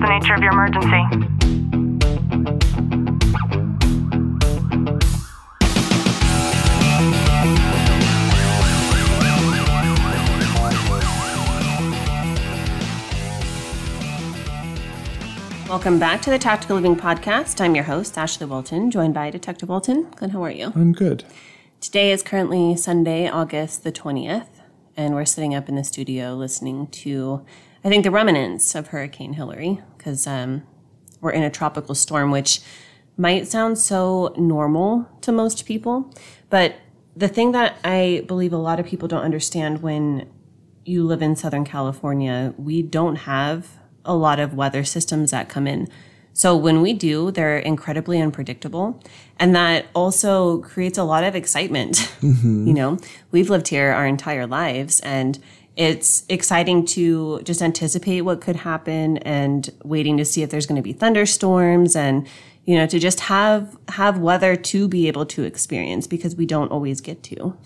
the nature of your emergency? Welcome back to the Tactical Living Podcast. I'm your host, Ashlie Walton, joined by Detective Walton. Glenn, how are you? I'm good. Today is currently Sunday, August the 20th, and we're sitting up in the studio listening to, I think, the remnants of Hurricane Hilary, because um, we're in a tropical storm, which might sound so normal to most people. But the thing that I believe a lot of people don't understand when you live in Southern California, we don't have a lot of weather systems that come in. So when we do, they're incredibly unpredictable. And that also creates a lot of excitement. You know, we've lived here our entire lives and it's exciting to just anticipate what could happen and waiting to see if there's going to be thunderstorms and you know to just have have weather to be able to experience because we don't always get to.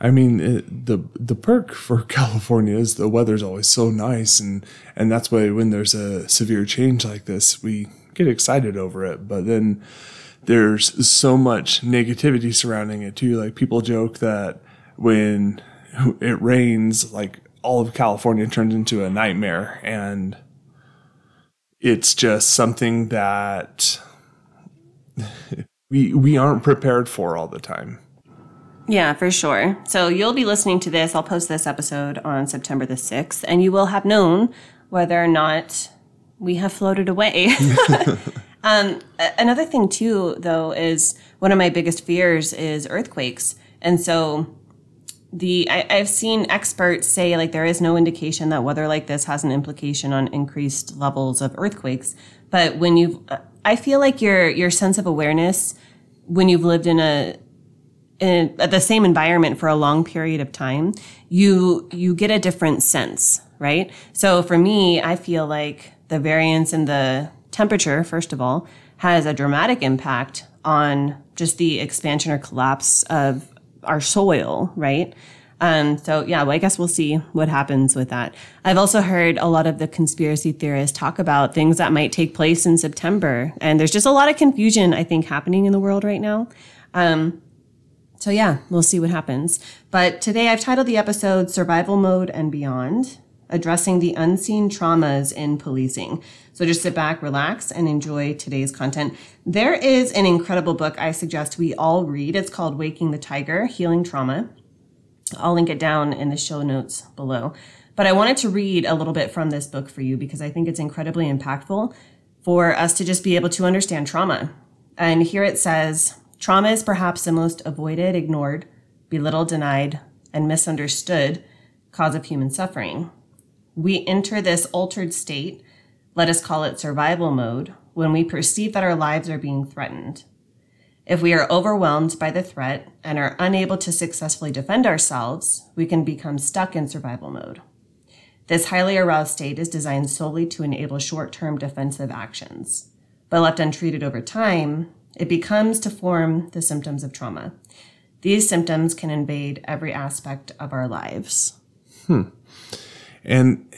I mean, it, the the perk for California is the weather's always so nice, and and that's why when there's a severe change like this, we get excited over it. But then there's so much negativity surrounding it too. Like people joke that when it rains, like all of California turns into a nightmare, and it's just something that we we aren't prepared for all the time. Yeah, for sure. So you'll be listening to this. I'll post this episode on September the 6th, and you will have known whether or not we have floated away. um, another thing, too, though, is one of my biggest fears is earthquakes. And so the I, I've seen experts say like there is no indication that weather like this has an implication on increased levels of earthquakes. But when you've, I feel like your your sense of awareness when you've lived in a in the same environment for a long period of time, you you get a different sense, right? So for me, I feel like the variance in the temperature, first of all, has a dramatic impact on just the expansion or collapse of our soil, right? Um, so yeah, well, I guess we'll see what happens with that. I've also heard a lot of the conspiracy theorists talk about things that might take place in September, and there's just a lot of confusion, I think, happening in the world right now. Um, so yeah, we'll see what happens. But today I've titled the episode Survival Mode and Beyond, addressing the unseen traumas in policing. So just sit back, relax, and enjoy today's content. There is an incredible book I suggest we all read. It's called Waking the Tiger, Healing Trauma. I'll link it down in the show notes below. But I wanted to read a little bit from this book for you because I think it's incredibly impactful for us to just be able to understand trauma. And here it says, Trauma is perhaps the most avoided, ignored, belittled, denied, and misunderstood cause of human suffering. We enter this altered state, let us call it survival mode, when we perceive that our lives are being threatened. If we are overwhelmed by the threat and are unable to successfully defend ourselves, we can become stuck in survival mode. This highly aroused state is designed solely to enable short term defensive actions. But left untreated over time, it becomes to form the symptoms of trauma. These symptoms can invade every aspect of our lives. Hmm. And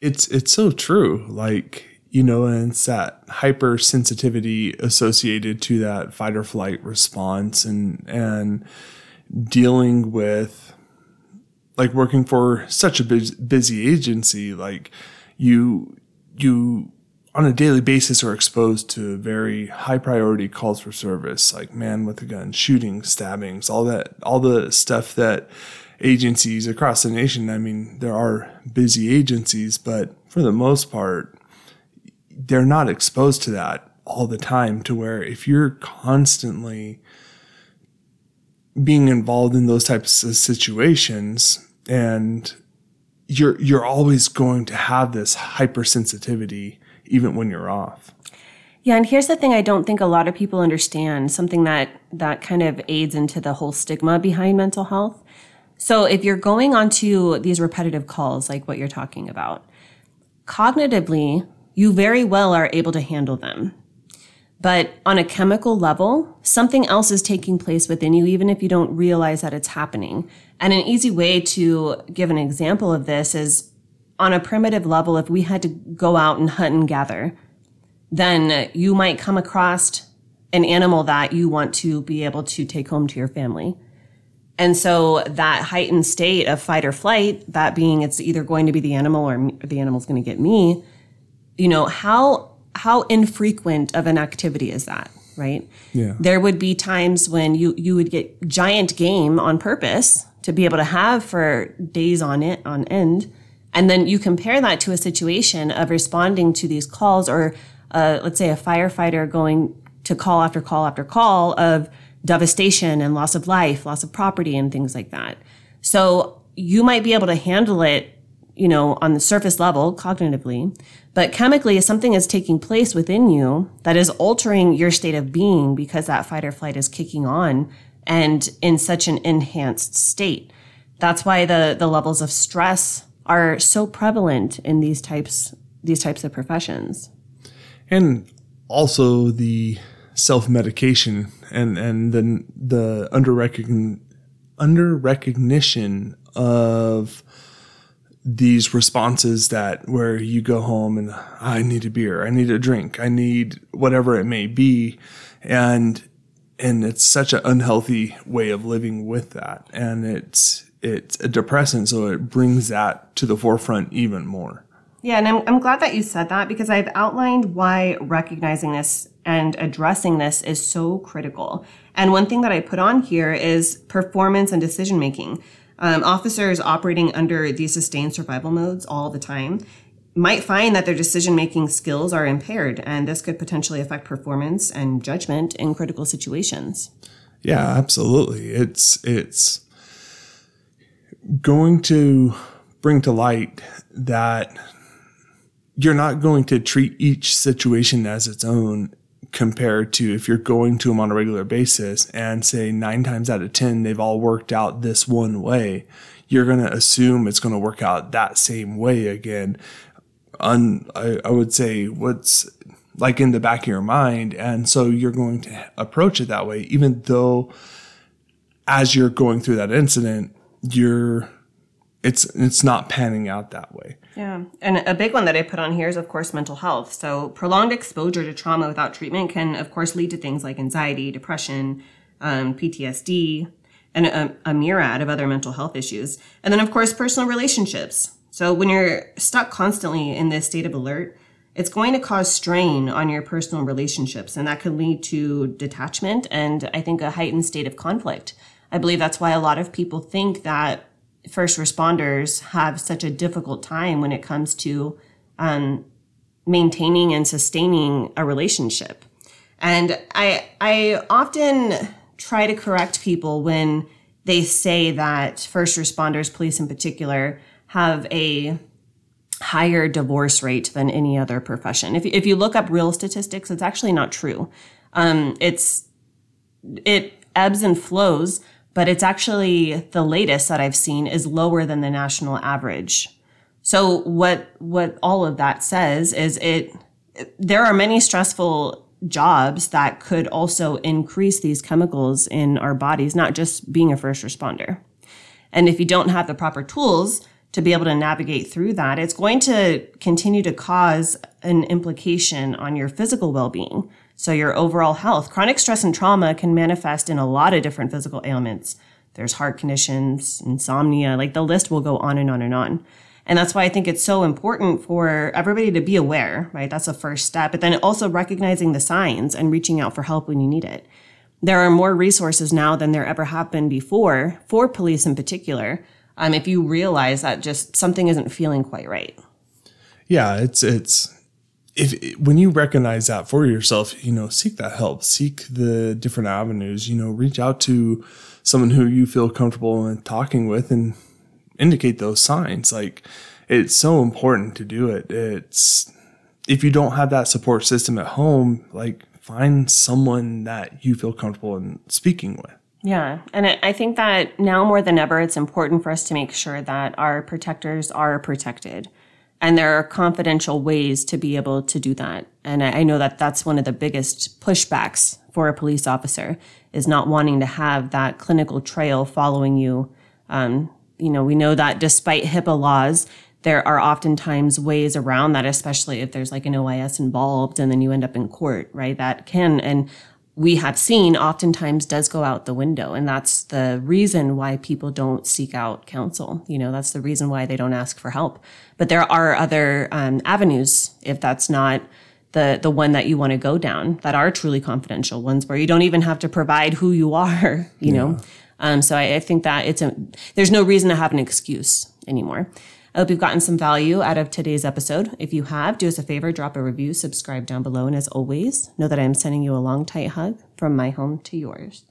it's it's so true like you know and it's that hypersensitivity associated to that fight or flight response and and dealing with like working for such a bus- busy agency like you you on a daily basis are exposed to very high priority calls for service like man with a gun shootings stabbings all that all the stuff that agencies across the nation i mean there are busy agencies but for the most part they're not exposed to that all the time to where if you're constantly being involved in those types of situations and you're you're always going to have this hypersensitivity even when you're off Yeah, and here's the thing I don't think a lot of people understand, something that that kind of aids into the whole stigma behind mental health. So if you're going onto these repetitive calls like what you're talking about, cognitively, you very well are able to handle them. But on a chemical level, something else is taking place within you, even if you don't realize that it's happening. And an easy way to give an example of this is on a primitive level, if we had to go out and hunt and gather, then you might come across an animal that you want to be able to take home to your family. And so that heightened state of fight or flight, that being it's either going to be the animal or the animal's going to get me, you know, how how infrequent of an activity is that, right? Yeah. There would be times when you you would get giant game on purpose to be able to have for days on it on end. And then you compare that to a situation of responding to these calls or uh, let's say a firefighter going to call after call after call of devastation and loss of life, loss of property, and things like that. So you might be able to handle it, you know, on the surface level cognitively, but chemically, something is taking place within you that is altering your state of being because that fight or flight is kicking on and in such an enhanced state. That's why the, the levels of stress are so prevalent in these types these types of professions. And also the self medication and and the the under recogn, under recognition of these responses that where you go home and I need a beer, I need a drink, I need whatever it may be, and and it's such an unhealthy way of living with that, and it's it's a depressant, so it brings that to the forefront even more. Yeah, and I'm, I'm glad that you said that because I've outlined why recognizing this and addressing this is so critical. And one thing that I put on here is performance and decision making. Um, officers operating under these sustained survival modes all the time might find that their decision making skills are impaired, and this could potentially affect performance and judgment in critical situations. Yeah, absolutely. It's it's going to bring to light that you're not going to treat each situation as its own compared to if you're going to them on a regular basis and say nine times out of 10, they've all worked out this one way, you're going to assume it's going to work out that same way again. Un, I, I would say what's like in the back of your mind. And so you're going to approach it that way, even though as you're going through that incident, you're it's it's not panning out that way. Yeah. And a big one that I put on here is of course mental health. So prolonged exposure to trauma without treatment can of course lead to things like anxiety, depression, um, PTSD, and a, a myriad of other mental health issues. And then of course personal relationships. So when you're stuck constantly in this state of alert, it's going to cause strain on your personal relationships and that could lead to detachment and I think a heightened state of conflict. I believe that's why a lot of people think that first responders have such a difficult time when it comes to um, maintaining and sustaining a relationship. And I I often try to correct people when they say that first responders, police in particular, have a higher divorce rate than any other profession. If, if you look up real statistics, it's actually not true. Um, it's it ebbs and flows but it's actually the latest that I've seen is lower than the national average. So what what all of that says is it there are many stressful jobs that could also increase these chemicals in our bodies, not just being a first responder. And if you don't have the proper tools to be able to navigate through that, it's going to continue to cause an implication on your physical well-being. So your overall health, chronic stress and trauma can manifest in a lot of different physical ailments. There's heart conditions, insomnia, like the list will go on and on and on. And that's why I think it's so important for everybody to be aware, right? That's the first step. But then also recognizing the signs and reaching out for help when you need it. There are more resources now than there ever have been before for police in particular. Um, if you realize that just something isn't feeling quite right. Yeah, it's it's if when you recognize that for yourself, you know, seek that help, seek the different avenues, you know, reach out to someone who you feel comfortable in talking with and indicate those signs. Like it's so important to do it. It's if you don't have that support system at home, like find someone that you feel comfortable in speaking with. Yeah. And I think that now more than ever, it's important for us to make sure that our protectors are protected and there are confidential ways to be able to do that. And I, know that that's one of the biggest pushbacks for a police officer is not wanting to have that clinical trail following you. Um, you know, we know that despite HIPAA laws, there are oftentimes ways around that, especially if there's like an OIS involved and then you end up in court, right? That can, and we have seen oftentimes does go out the window. And that's the reason why people don't seek out counsel. You know, that's the reason why they don't ask for help. But there are other um, avenues if that's not the the one that you want to go down that are truly confidential ones where you don't even have to provide who you are you know um, so I, I think that it's a there's no reason to have an excuse anymore I hope you've gotten some value out of today's episode. If you have, do us a favor, drop a review, subscribe down below, and as always, know that I am sending you a long, tight hug from my home to yours.